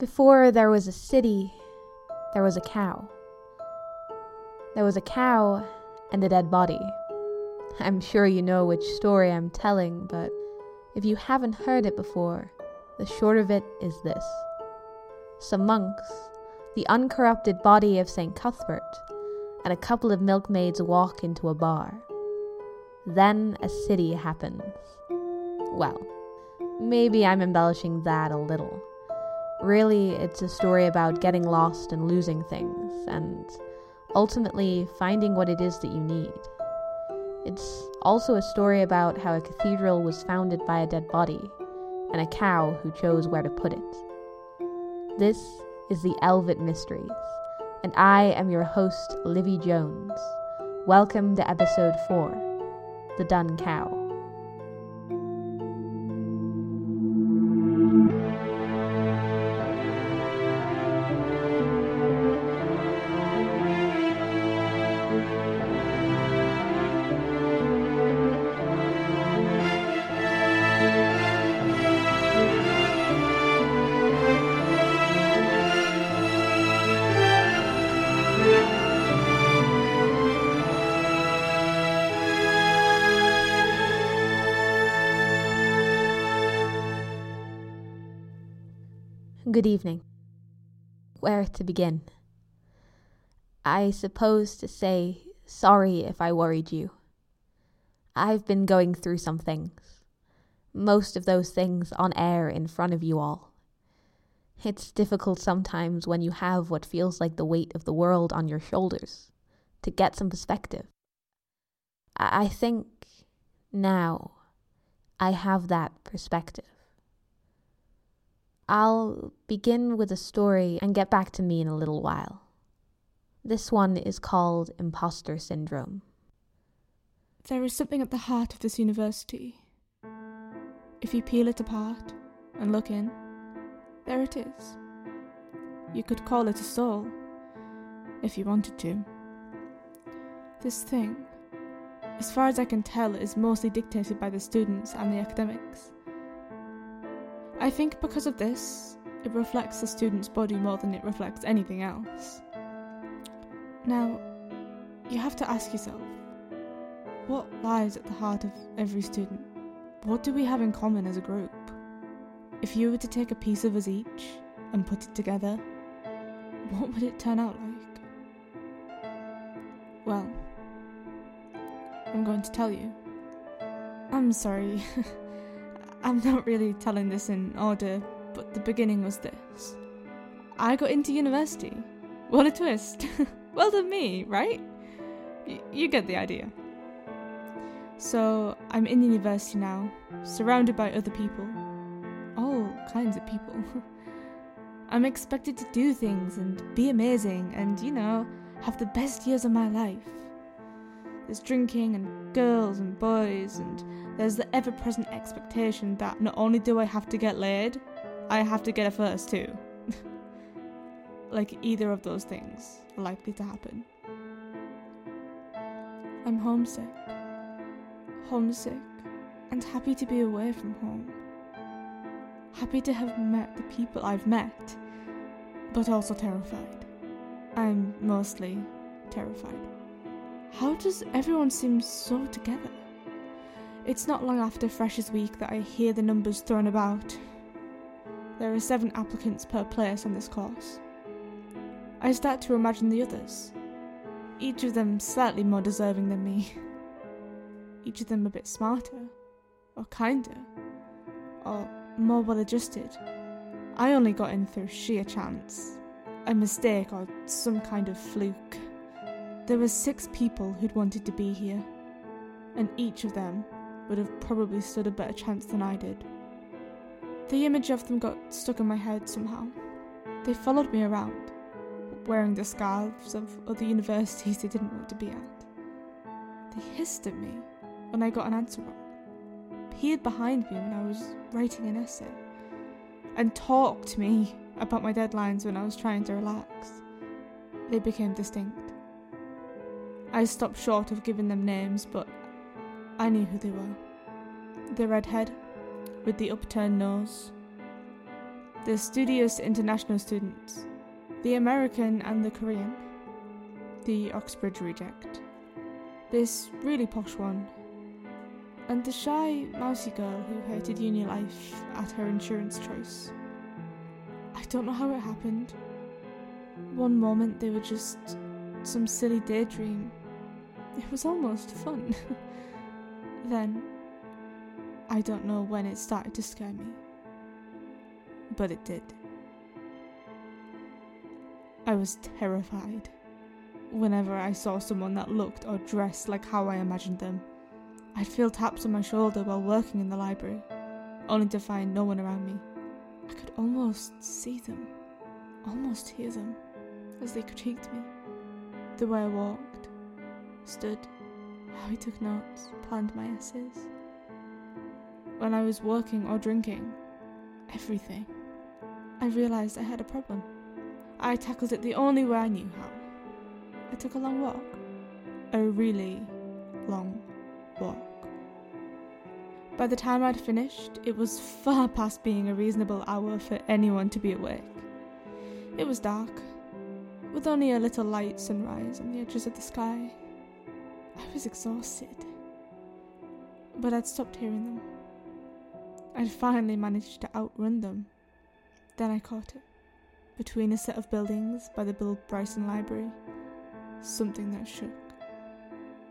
Before there was a city, there was a cow. There was a cow and a dead body. I'm sure you know which story I'm telling, but if you haven't heard it before, the short of it is this. Some monks, the uncorrupted body of St. Cuthbert, and a couple of milkmaids walk into a bar. Then a city happens. Well, maybe I'm embellishing that a little. Really, it's a story about getting lost and losing things, and ultimately finding what it is that you need. It's also a story about how a cathedral was founded by a dead body and a cow who chose where to put it. This is the Elvet Mysteries, and I am your host, Livy Jones. Welcome to episode 4 The Dun Cow. Good evening. Where to begin? I suppose to say sorry if I worried you. I've been going through some things. Most of those things on air in front of you all. It's difficult sometimes when you have what feels like the weight of the world on your shoulders to get some perspective. I, I think now I have that perspective. I'll begin with a story and get back to me in a little while. This one is called Imposter Syndrome. There is something at the heart of this university. If you peel it apart and look in, there it is. You could call it a soul, if you wanted to. This thing, as far as I can tell, is mostly dictated by the students and the academics. I think because of this, it reflects the student's body more than it reflects anything else. Now, you have to ask yourself what lies at the heart of every student? What do we have in common as a group? If you were to take a piece of us each and put it together, what would it turn out like? Well, I'm going to tell you. I'm sorry. I'm not really telling this in order, but the beginning was this. I got into university. What a twist. well done, me, right? Y- you get the idea. So, I'm in university now, surrounded by other people. All kinds of people. I'm expected to do things and be amazing and, you know, have the best years of my life. There's drinking and girls and boys and there's the ever present expectation that not only do I have to get laid, I have to get a first too. like either of those things are likely to happen. I'm homesick. Homesick and happy to be away from home. Happy to have met the people I've met, but also terrified. I'm mostly terrified. How does everyone seem so together? It's not long after Freshers Week that I hear the numbers thrown about. There are seven applicants per place on this course. I start to imagine the others, each of them slightly more deserving than me. Each of them a bit smarter, or kinder, or more well adjusted. I only got in through sheer chance, a mistake, or some kind of fluke. There were six people who'd wanted to be here, and each of them would have probably stood a better chance than I did. The image of them got stuck in my head somehow. They followed me around, wearing the scarves of other universities they didn't want to be at. They hissed at me when I got an answer wrong, peered behind me when I was writing an essay, and talked to me about my deadlines when I was trying to relax. They became distinct. I stopped short of giving them names, but I knew who they were. The redhead, with the upturned nose. the studious international students, the American and the Korean, the Oxbridge reject, this really posh one, and the shy, mousy girl who hated uni life at her insurance choice. I don't know how it happened. One moment they were just some silly daydream. It was almost fun. then, I don't know when it started to scare me, but it did. I was terrified whenever I saw someone that looked or dressed like how I imagined them. I'd feel taps on my shoulder while working in the library, only to find no one around me. I could almost see them, almost hear them, as they critiqued me. The way I walked, stood, how I took notes, planned my essays. When I was working or drinking, everything, I realised I had a problem. I tackled it the only way I knew how. I took a long walk. A really long walk. By the time I'd finished, it was far past being a reasonable hour for anyone to be awake. It was dark, with only a little light sunrise on the edges of the sky. I was exhausted, but I'd stopped hearing them. I'd finally managed to outrun them. Then I caught it, between a set of buildings by the Bill Bryson Library. Something that shook,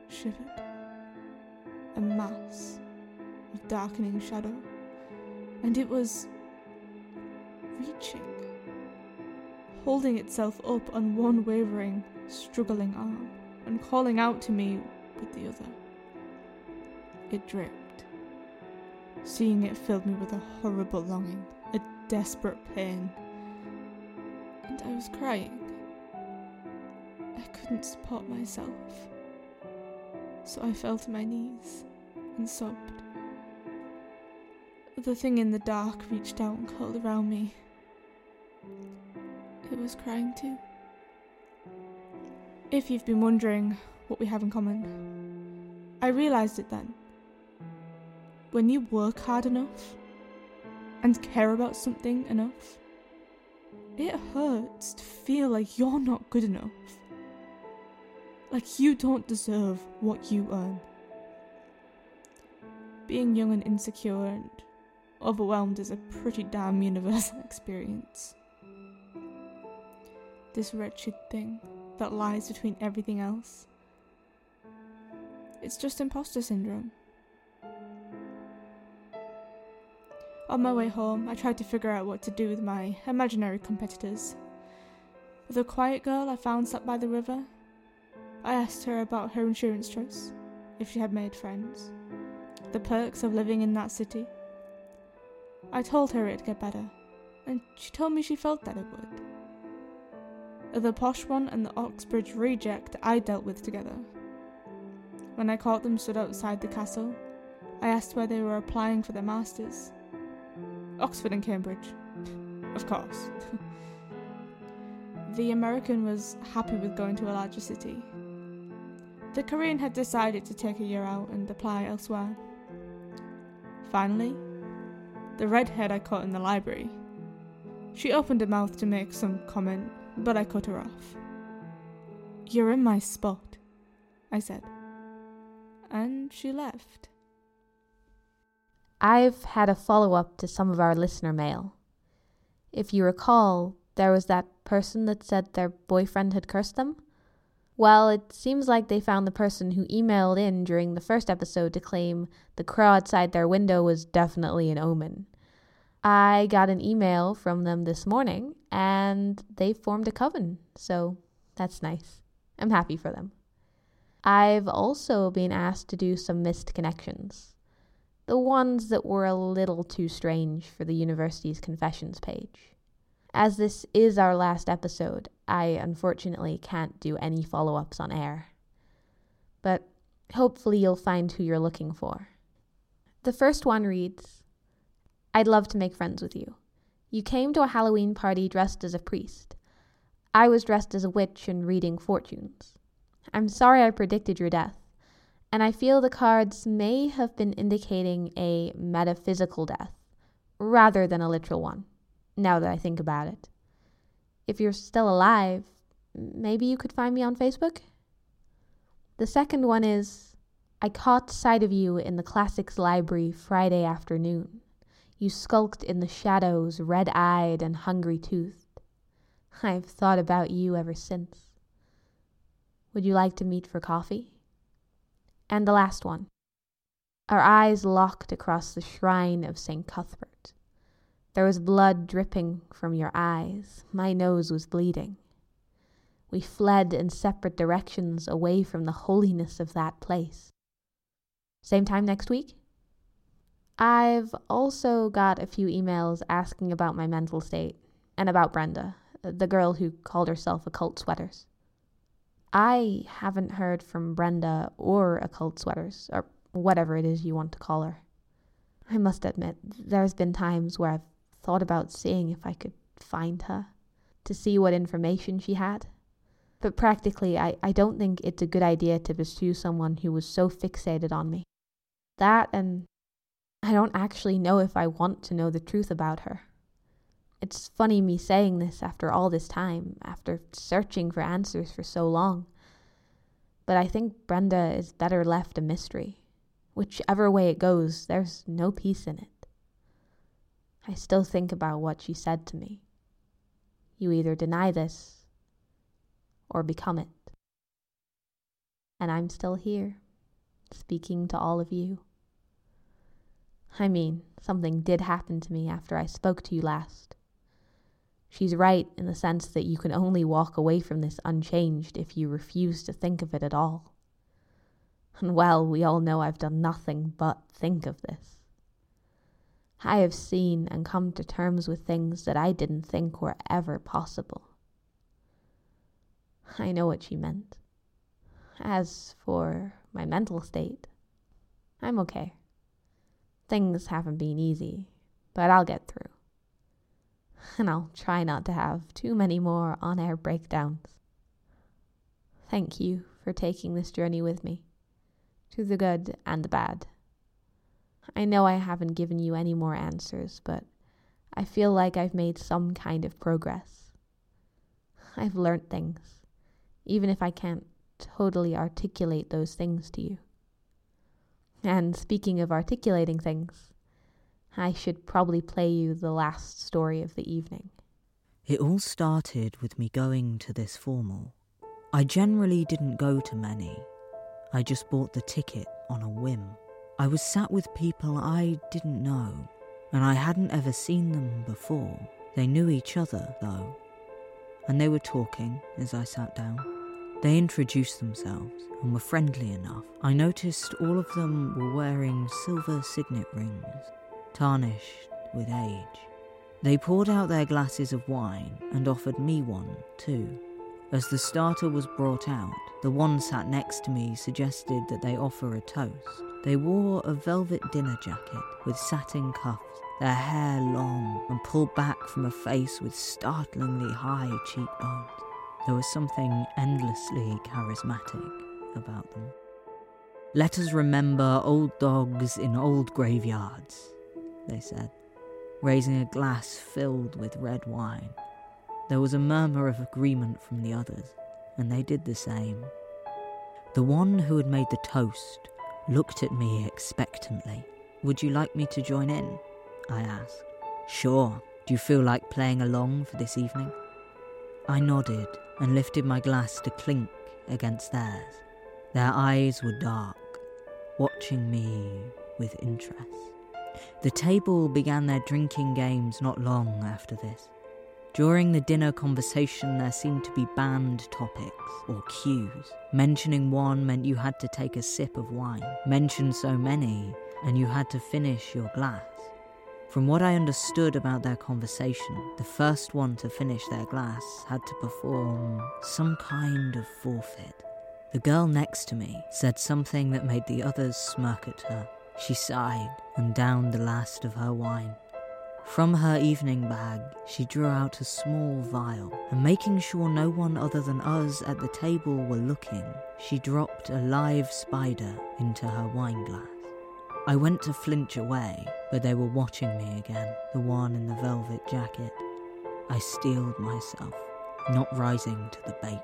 shivered, a mass of darkening shadow, and it was reaching, holding itself up on one wavering, struggling arm, and calling out to me with the other. It dripped. Seeing it filled me with a horrible longing, a desperate pain, and I was crying. I couldn't support myself. So I fell to my knees and sobbed. The thing in the dark reached out and curled around me. It was crying too. If you've been wondering what we have in common, I realised it then. When you work hard enough and care about something enough, it hurts to feel like you're not good enough. Like you don't deserve what you earn. Being young and insecure and overwhelmed is a pretty damn universal experience. This wretched thing that lies between everything else. It's just imposter syndrome. On my way home, I tried to figure out what to do with my imaginary competitors. The quiet girl I found sat by the river I asked her about her insurance choice, if she had made friends, the perks of living in that city. I told her it'd get better, and she told me she felt that it would. The posh one and the Oxbridge reject I dealt with together. When I caught them stood outside the castle, I asked where they were applying for their masters. Oxford and Cambridge, of course. the American was happy with going to a larger city, the Korean had decided to take a year out and apply elsewhere. Finally, the redhead I caught in the library. She opened her mouth to make some comment, but I cut her off. You're in my spot, I said. And she left. I've had a follow up to some of our listener mail. If you recall, there was that person that said their boyfriend had cursed them. Well, it seems like they found the person who emailed in during the first episode to claim the crow outside their window was definitely an omen. I got an email from them this morning and they formed a coven, so that's nice. I'm happy for them. I've also been asked to do some missed connections. The ones that were a little too strange for the university's confessions page. As this is our last episode, I unfortunately can't do any follow ups on air. But hopefully, you'll find who you're looking for. The first one reads I'd love to make friends with you. You came to a Halloween party dressed as a priest. I was dressed as a witch and reading fortunes. I'm sorry I predicted your death, and I feel the cards may have been indicating a metaphysical death rather than a literal one. now that I think about it. If you're still alive, maybe you could find me on Facebook? The second one is I caught sight of you in the classics library Friday afternoon. You skulked in the shadows, red eyed and hungry toothed. I've thought about you ever since. Would you like to meet for coffee? And the last one. Our eyes locked across the shrine of St. Cuthbert. There was blood dripping from your eyes. My nose was bleeding. We fled in separate directions away from the holiness of that place. Same time next week? I've also got a few emails asking about my mental state and about Brenda, the girl who called herself Occult Sweaters. I haven't heard from Brenda or Occult Sweaters, or whatever it is you want to call her. I must admit, there's been times where I've thought about seeing if I could find her, to see what information she had. But practically, I, I don't think it's a good idea to pursue someone who was so fixated on me. That and I don't actually know if I want to know the truth about her. It's funny me saying this after all this time, after searching for answers for so long. But I think Brenda is better left a mystery. Whichever way it goes, there's no peace in it. I still think about what she said to me. You either deny this or become it. And I'm still here, speaking to all of you. I mean, something did happen to me after I spoke to you last. She's right in the sense that you can only walk away from this unchanged if you refuse to think of it at all. And well, we all know I've done nothing but think of this. I have seen and come to terms with things that I didn't think were ever possible. I know what she meant. As for my mental state, I'm okay. Things haven't been easy, but I'll get through. And I'll try not to have too many more on air breakdowns. Thank you for taking this journey with me, to the good and the bad. I know I haven't given you any more answers, but I feel like I've made some kind of progress. I've learnt things, even if I can't totally articulate those things to you. And speaking of articulating things, I should probably play you the last story of the evening. It all started with me going to this formal. I generally didn't go to many. I just bought the ticket on a whim. I was sat with people I didn't know, and I hadn't ever seen them before. They knew each other, though, and they were talking as I sat down. They introduced themselves and were friendly enough. I noticed all of them were wearing silver signet rings, tarnished with age. They poured out their glasses of wine and offered me one, too. As the starter was brought out, the one sat next to me suggested that they offer a toast. They wore a velvet dinner jacket with satin cuffs, their hair long and pulled back from a face with startlingly high cheekbones. There was something endlessly charismatic about them. Let us remember old dogs in old graveyards, they said, raising a glass filled with red wine. There was a murmur of agreement from the others, and they did the same. The one who had made the toast looked at me expectantly. Would you like me to join in? I asked. Sure. Do you feel like playing along for this evening? I nodded and lifted my glass to clink against theirs. Their eyes were dark, watching me with interest. The table began their drinking games not long after this. During the dinner conversation, there seemed to be banned topics or cues. Mentioning one meant you had to take a sip of wine. Mention so many, and you had to finish your glass. From what I understood about their conversation, the first one to finish their glass had to perform some kind of forfeit. The girl next to me said something that made the others smirk at her. She sighed and downed the last of her wine. From her evening bag, she drew out a small vial, and making sure no one other than us at the table were looking, she dropped a live spider into her wine glass. I went to flinch away, but they were watching me again, the one in the velvet jacket. I steeled myself, not rising to the bait.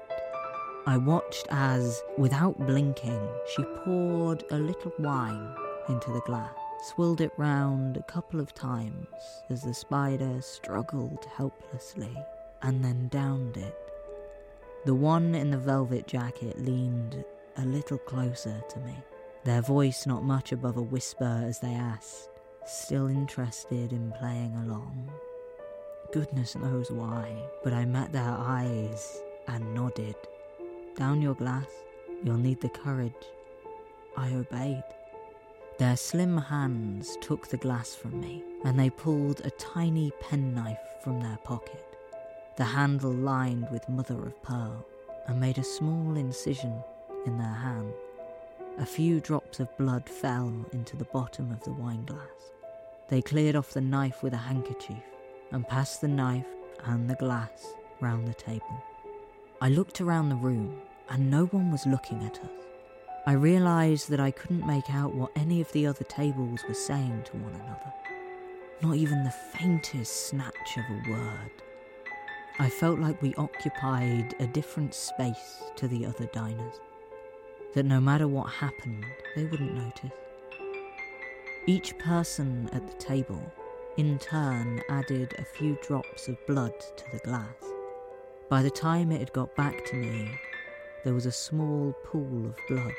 I watched as, without blinking, she poured a little wine into the glass, swirled it round a couple of times as the spider struggled helplessly, and then downed it. The one in the velvet jacket leaned a little closer to me, their voice not much above a whisper as they asked, still interested in playing along. Goodness knows why, but I met their eyes and nodded. Down your glass, you'll need the courage. I obeyed. Their slim hands took the glass from me, and they pulled a tiny penknife from their pocket, the handle lined with mother of pearl, and made a small incision in their hand. A few drops of blood fell into the bottom of the wine glass. They cleared off the knife with a handkerchief and passed the knife and the glass round the table. I looked around the room and no one was looking at us. I realised that I couldn't make out what any of the other tables were saying to one another. Not even the faintest snatch of a word. I felt like we occupied a different space to the other diners. That no matter what happened, they wouldn't notice. Each person at the table, in turn, added a few drops of blood to the glass. By the time it had got back to me, there was a small pool of blood.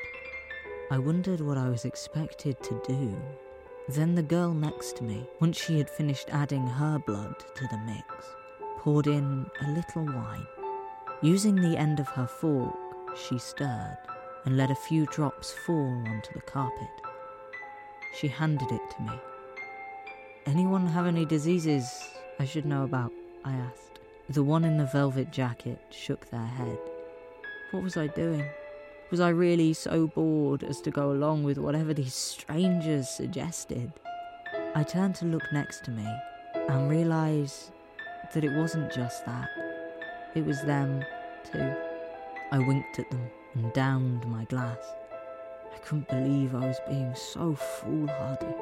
I wondered what I was expected to do. Then the girl next to me, once she had finished adding her blood to the mix, poured in a little wine. Using the end of her fork, she stirred and let a few drops fall onto the carpet. She handed it to me. Anyone have any diseases I should know about? I asked. The one in the velvet jacket shook their head. What was I doing? Was I really so bored as to go along with whatever these strangers suggested? I turned to look next to me and realised that it wasn't just that. It was them, too. I winked at them and downed my glass. I couldn't believe I was being so foolhardy.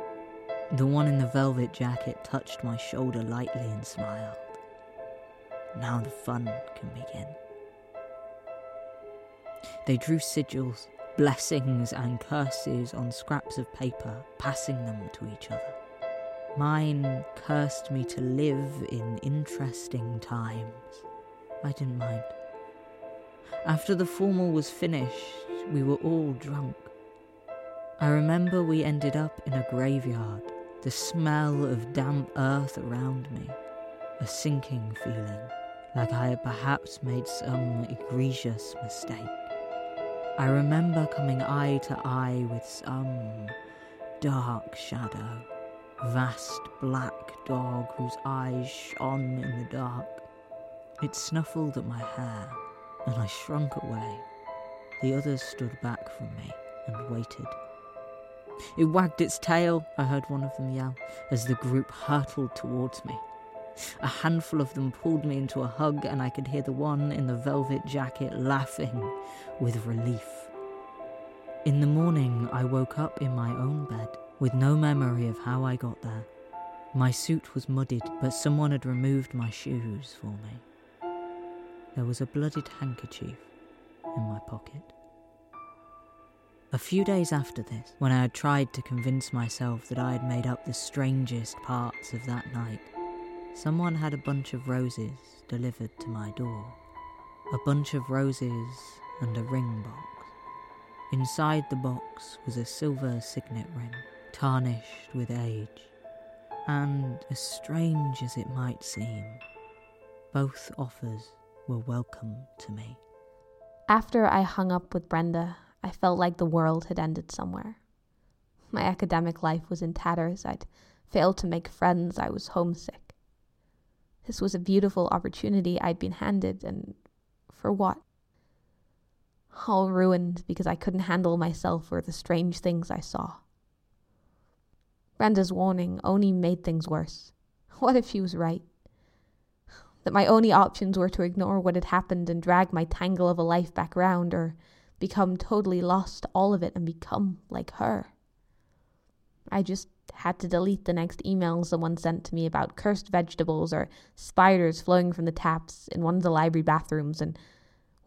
The one in the velvet jacket touched my shoulder lightly and smiled. Now the fun can begin. They drew sigils, blessings, and curses on scraps of paper, passing them to each other. Mine cursed me to live in interesting times. I didn't mind. After the formal was finished, we were all drunk. I remember we ended up in a graveyard, the smell of damp earth around me, a sinking feeling, like I had perhaps made some egregious mistake. I remember coming eye to eye with some dark shadow, vast black dog whose eyes shone in the dark. It snuffled at my hair, and I shrunk away. The others stood back from me and waited. It wagged its tail, I heard one of them yell, as the group hurtled towards me. A handful of them pulled me into a hug, and I could hear the one in the velvet jacket laughing with relief. In the morning, I woke up in my own bed with no memory of how I got there. My suit was muddied, but someone had removed my shoes for me. There was a blooded handkerchief in my pocket. A few days after this, when I had tried to convince myself that I had made up the strangest parts of that night, someone had a bunch of roses delivered to my door. A bunch of roses and a ring box. Inside the box was a silver signet ring, tarnished with age. And, as strange as it might seem, both offers were welcome to me. After I hung up with Brenda, I felt like the world had ended somewhere. My academic life was in tatters. I'd failed to make friends. I was homesick. This was a beautiful opportunity I'd been handed, and for what? All ruined because I couldn't handle myself or the strange things I saw. Brenda's warning only made things worse. What if she was right? That my only options were to ignore what had happened and drag my tangle of a life back round, or become totally lost to all of it and become like her. I just had to delete the next email someone sent to me about cursed vegetables or spiders flowing from the taps in one of the library bathrooms and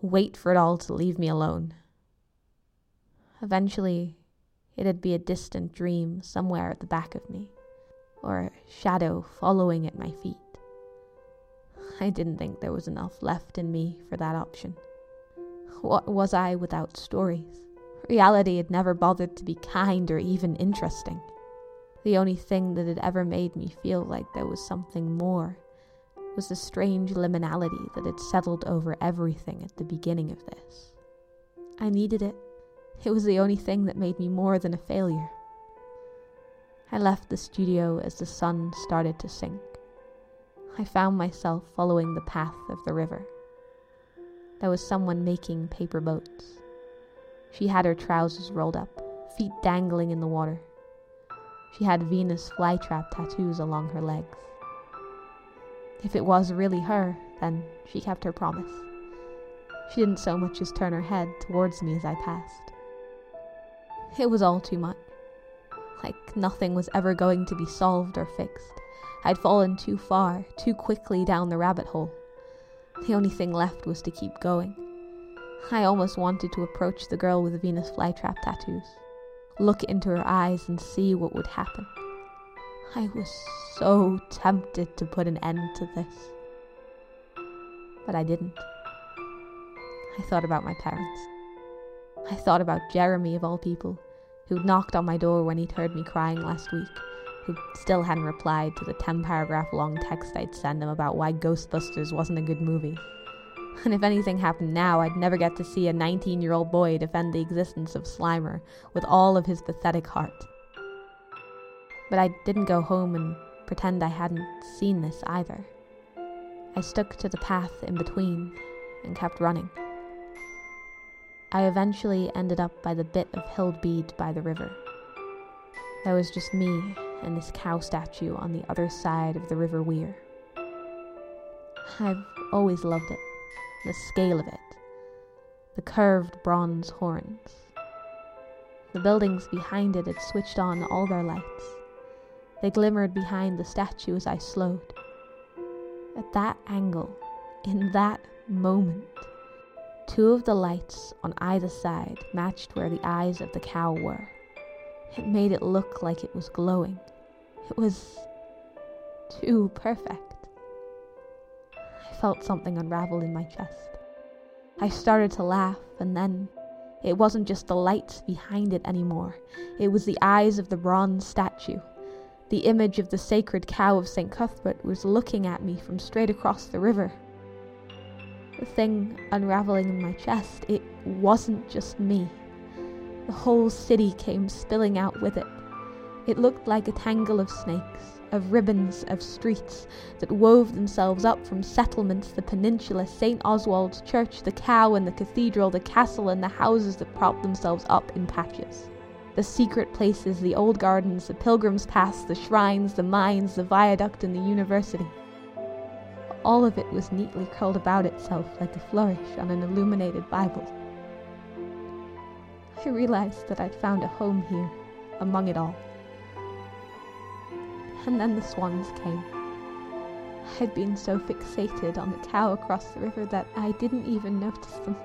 wait for it all to leave me alone. Eventually, it'd be a distant dream somewhere at the back of me, or a shadow following at my feet. I didn't think there was enough left in me for that option. What was I without stories? Reality had never bothered to be kind or even interesting. The only thing that had ever made me feel like there was something more was the strange liminality that had settled over everything at the beginning of this. I needed it. It was the only thing that made me more than a failure. I left the studio as the sun started to sink. I found myself following the path of the river. There was someone making paper boats. She had her trousers rolled up, feet dangling in the water. She had Venus flytrap tattoos along her legs. If it was really her, then she kept her promise. She didn't so much as turn her head towards me as I passed. It was all too much. Like nothing was ever going to be solved or fixed. I'd fallen too far, too quickly down the rabbit hole. The only thing left was to keep going. I almost wanted to approach the girl with the Venus flytrap tattoos, look into her eyes and see what would happen. I was so tempted to put an end to this. But I didn't. I thought about my parents. I thought about Jeremy, of all people, who'd knocked on my door when he'd heard me crying last week, who still hadn't replied to the 10 paragraph long text I'd send him about why Ghostbusters wasn't a good movie. And if anything happened now, I'd never get to see a 19 year old boy defend the existence of Slimer with all of his pathetic heart. But I didn't go home and pretend I hadn't seen this either. I stuck to the path in between and kept running. I eventually ended up by the bit of hilled bead by the river. There was just me and this cow statue on the other side of the River Wear. I've always loved it, the scale of it, the curved bronze horns. The buildings behind it had switched on all their lights. They glimmered behind the statue as I slowed. At that angle, in that moment, two of the lights on either side matched where the eyes of the cow were. It made it look like it was glowing. It was too perfect. Felt something unravel in my chest. I started to laugh, and then it wasn't just the lights behind it anymore. It was the eyes of the bronze statue. The image of the sacred cow of St. Cuthbert was looking at me from straight across the river. The thing unraveling in my chest, it wasn't just me. The whole city came spilling out with it. It looked like a tangle of snakes, of ribbons, of streets that wove themselves up from settlements, the peninsula, St. Oswald's Church, the cow and the cathedral, the castle and the houses that propped themselves up in patches. The secret places, the old gardens, the pilgrims' paths, the shrines, the mines, the viaduct, and the university. All of it was neatly curled about itself like a flourish on an illuminated Bible. I realized that I'd found a home here, among it all and then the swans came. I had been so fixated on the cow across the river that I didn't even notice them.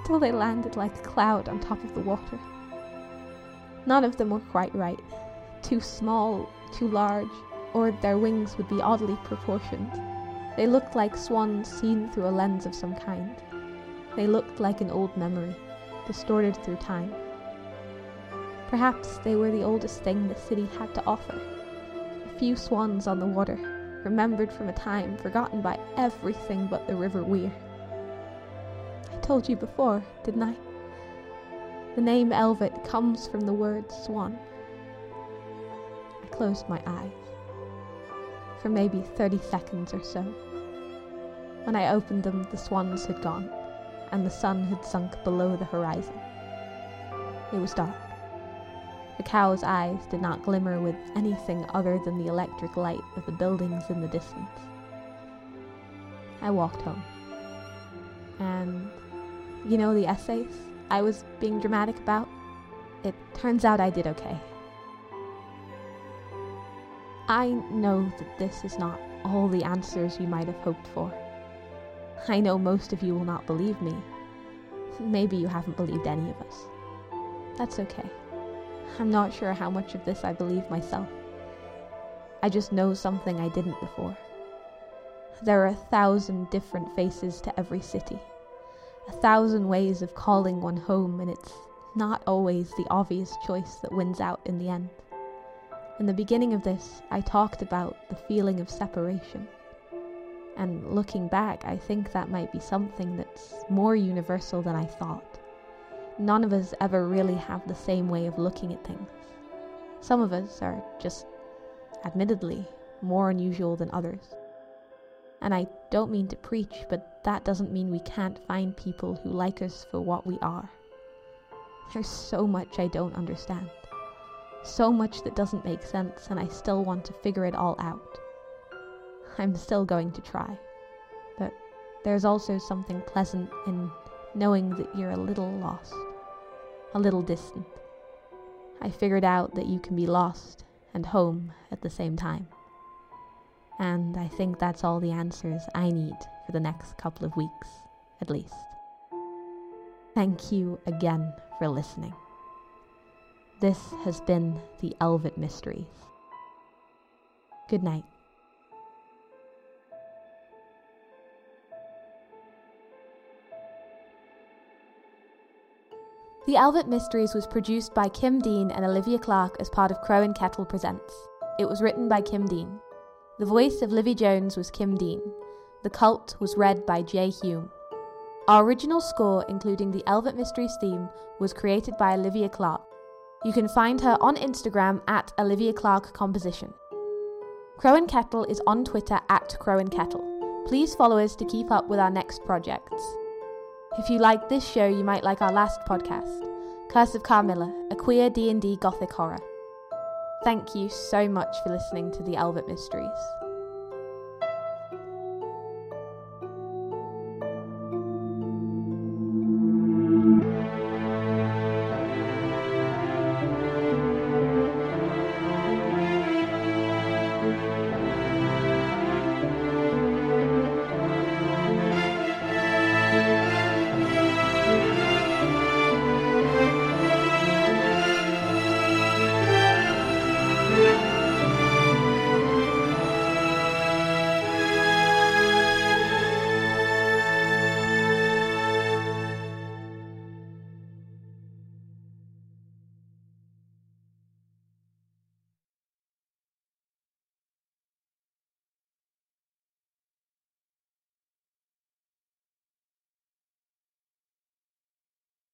Until they landed like a cloud on top of the water. None of them were quite right. Too small, too large, or their wings would be oddly proportioned. They looked like swans seen through a lens of some kind. They looked like an old memory, distorted through time. Perhaps they were the oldest thing the city had to offer. A few swans on the water, remembered from a time forgotten by everything but the River Wear. I told you before, didn't I? The name Elvet comes from the word swan. I closed my eyes for maybe 30 seconds or so. When I opened them, the swans had gone, and the sun had sunk below the horizon. It was dark. The cow's eyes did not glimmer with anything other than the electric light of the buildings in the distance. I walked home. And you know the essays I was being dramatic about? It turns out I did okay. I know that this is not all the answers you might have hoped for. I know most of you will not believe me. Maybe you haven't believed any of us. That's okay. I'm not sure how much of this I believe myself. I just know something I didn't before. There are a thousand different faces to every city, a thousand ways of calling one home, and it's not always the obvious choice that wins out in the end. In the beginning of this, I talked about the feeling of separation. And looking back, I think that might be something that's more universal than I thought. None of us ever really have the same way of looking at things. Some of us are just, admittedly, more unusual than others. And I don't mean to preach, but that doesn't mean we can't find people who like us for what we are. There's so much I don't understand. So much that doesn't make sense, and I still want to figure it all out. I'm still going to try. But there's also something pleasant in knowing that you're a little lost, a little distant. I figured out that you can be lost and home at the same time. And I think that's all the answers I need for the next couple of weeks, at least. Thank you again for listening. This has been the Elvet Mysteries. Good night. The Elvet Mysteries was produced by Kim Dean and Olivia Clark as part of Crow and Kettle Presents. It was written by Kim Dean. The voice of Livy Jones was Kim Dean. The Cult was read by Jay Hume. Our original score, including the Elvet Mysteries theme, was created by Olivia Clark. You can find her on Instagram at Olivia Clark Composition. Crow and Kettle is on Twitter at Crow and Kettle. Please follow us to keep up with our next projects. If you like this show, you might like our last podcast, Curse of Carmilla, a queer D&D gothic horror. Thank you so much for listening to the Elvet Mysteries.